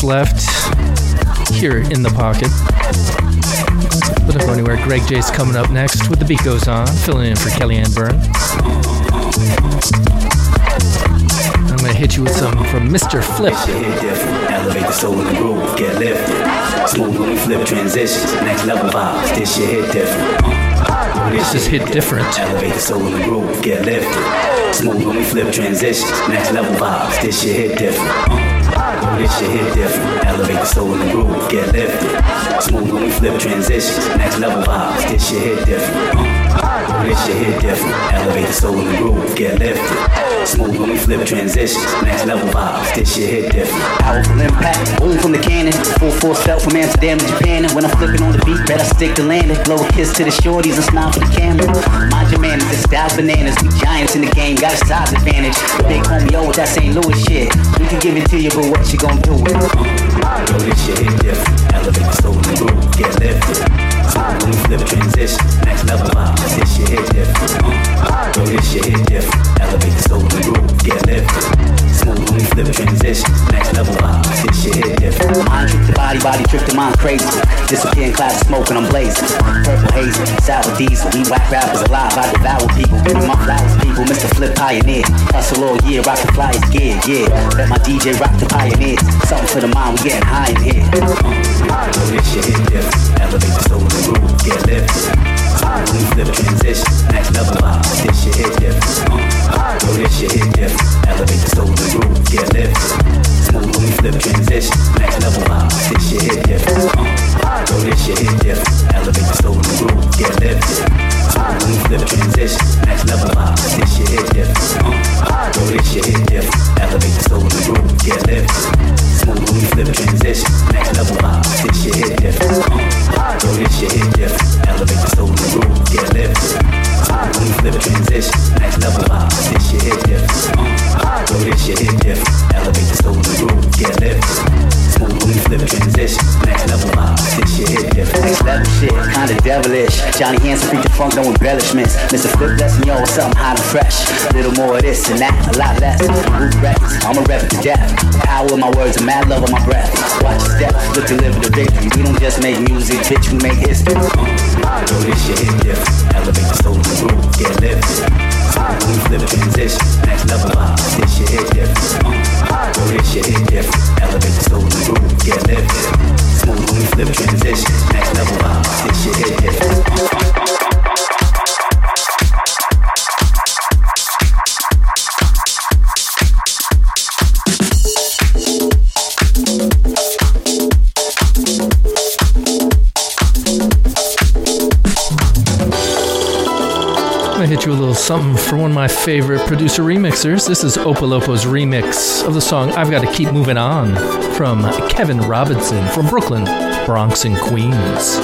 Minutes left here in the pocket. But don't go anywhere. Greg J's coming up next with The Beat Goes On, filling in for Kellyanne Byrne. I'm to hit you with something from Mr. Flip. Elevate the soul in the groove, get lifted. Smooth when we flip transitions, next level vibes. This shit hit different. This is hit different. Elevate the soul in the groove, get lifted. Smooth when we flip transitions, next level vibes. This shit hit different. This shit hit different. Elevate the soul in the groove, get lifted. Smooth when we flip transitions, next level vibes. This shit hit different. This shit hit different. Elevate the soul the groove, get lifted. Smooth when we flip transitions, next level vibes. This shit hit different. Powerful impact, boom from the cannon. Full force felt from Amsterdam to Japan. And when I'm flipping on the beat, better stick to landing. Blow a kiss to the shorties and smile for the camera. Mind your manners, it's style bananas. We giants in the game, got a size advantage. Big homie, yo, with that St. Louis shit. We can give it to you, but what you gonna do with it? Uh, yo, this shit hit different. Elevate the soul get lifted. When we flip transition, next level vibes. This shit hit different. Uh, yo, this shit hit different. Elevate soul the groove, get lifted. Smooth when we flip transition, next level vibes. This shit hit different. Mind trick the body, body trick the mind crazy. Disappear in clouds of smoke and I'm blazing. Purple haze, sour diesel. We whack rappers alive, I devour people. Give me my flowers, people. Mr. Flip Pioneer. Hustle all year, rock the flyers gear, yeah. Let my DJ rock the pioneers. Something for the mind, we getting high in here. Yo, this shit hit different. Elevate the soul in groove, get lifted. We flip transition, next level vibes. This shit hit different. Uh, Yo, this shit hit different. Elevate the groove, get lifted. Smooth when we flip transition, next level vibes. This shit hit different. Yo, this shit hit different. Elevate the groove, get lifted. Smooth when flip transition, next level vibes. This shit hit different. Yo, this shit hit different. Elevate the groove, get lifted. Smooth when flip transition, next level vibes. This shit hit different. Yo, different. Elevate the soul. When we flip level. This shit hit. Yo, this shit. Elevate the soul in the groove, get lifted. When we flip transition, next level vibes. This shit hit different. Next level shit, kinda devilish. Johnny Hanson, freak the funk, no embellishments. Mr. Flip blessing yo, something hot and fresh. Little more of this and that, a lot less. Root records, I'ma rep it to death. Power of my words and mad love of my breath. Watch your steps, look deliver the victory. We don't just make music, bitch, we make history. Yo, this shit hit different. From one of my favorite producer remixers. This is Opolopo's remix of the song I've Got to Keep Moving On from Kevin Robinson from Brooklyn, Bronx, and Queens.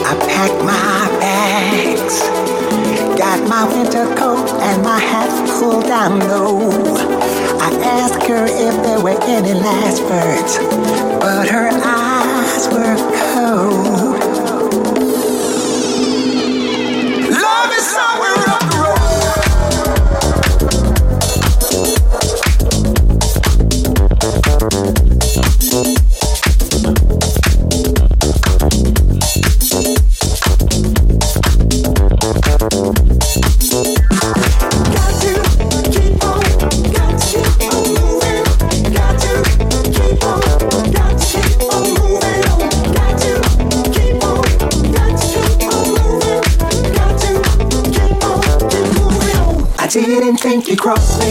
I packed my bags, got my winter coat and my hat pulled down low. I asked her if there were any last words, across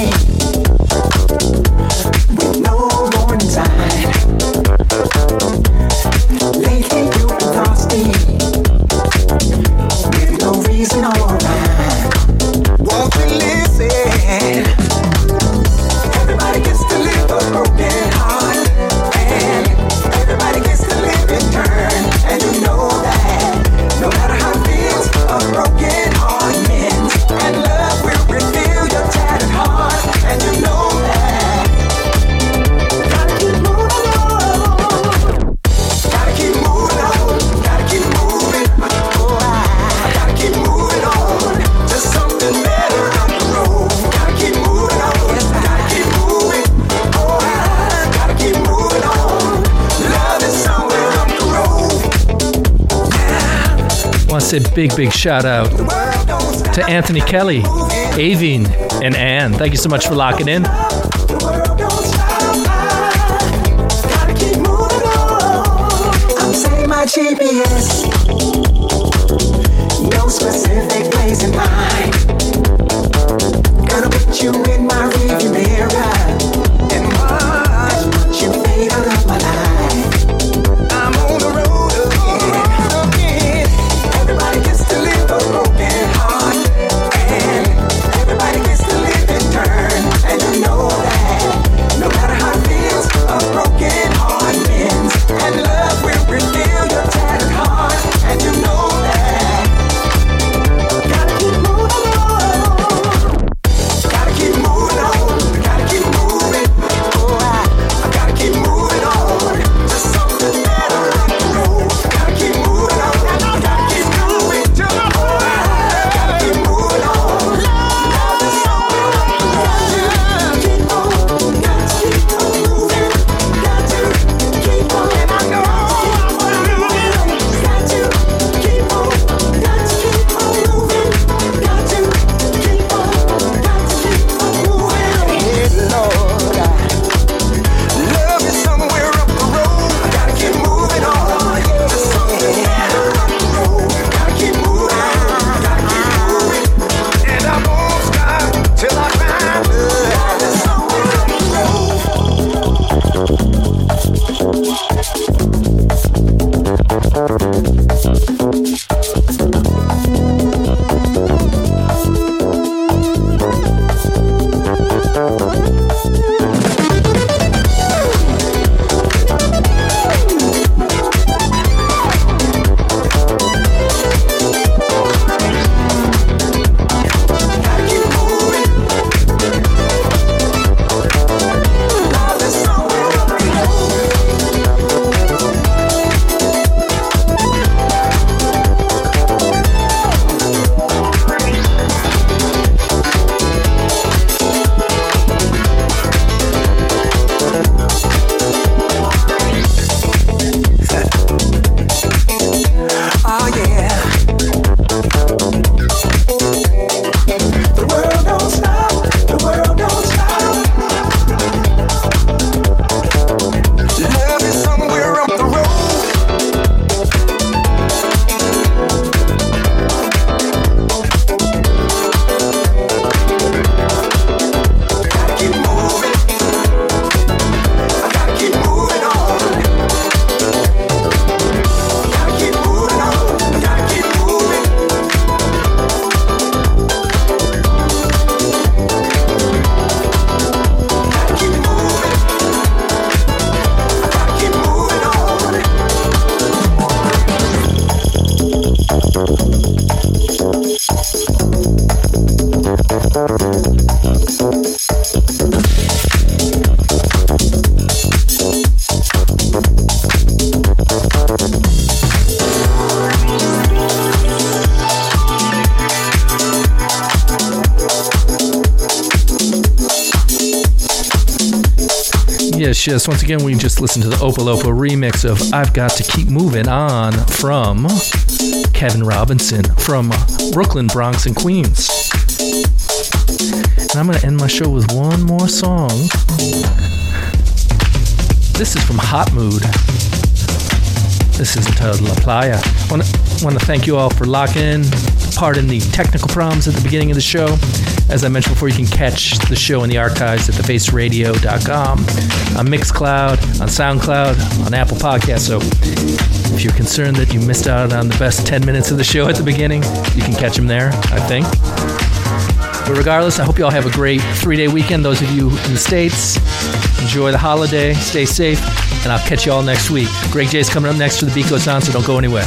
big, big shout out to Anthony Kelly, Avine, and Anne. Thank you so much for locking in. GPS. No specific place in mind. Gonna put you in my rearview mirror and watch you fade out of my life. Delicious. Once again, we just listened to the Opolopo remix of I've Got to Keep Moving On from Kevin Robinson from Brooklyn, Bronx, and Queens. And I'm going to end my show with one more song. This is from Hot Mood. This is entitled La Playa. I want to thank you all for locking in. Pardon the technical problems at the beginning of the show. As I mentioned before, you can catch the show in the archives at thefaceradio.com, on Mixcloud, on SoundCloud, on Apple Podcasts. So if you're concerned that you missed out on the best 10 minutes of the show at the beginning, you can catch them there, I think. But regardless, I hope you all have a great three day weekend. Those of you in the States, enjoy the holiday, stay safe, and I'll catch you all next week. Greg J is coming up next for the beat goes on, so don't go anywhere.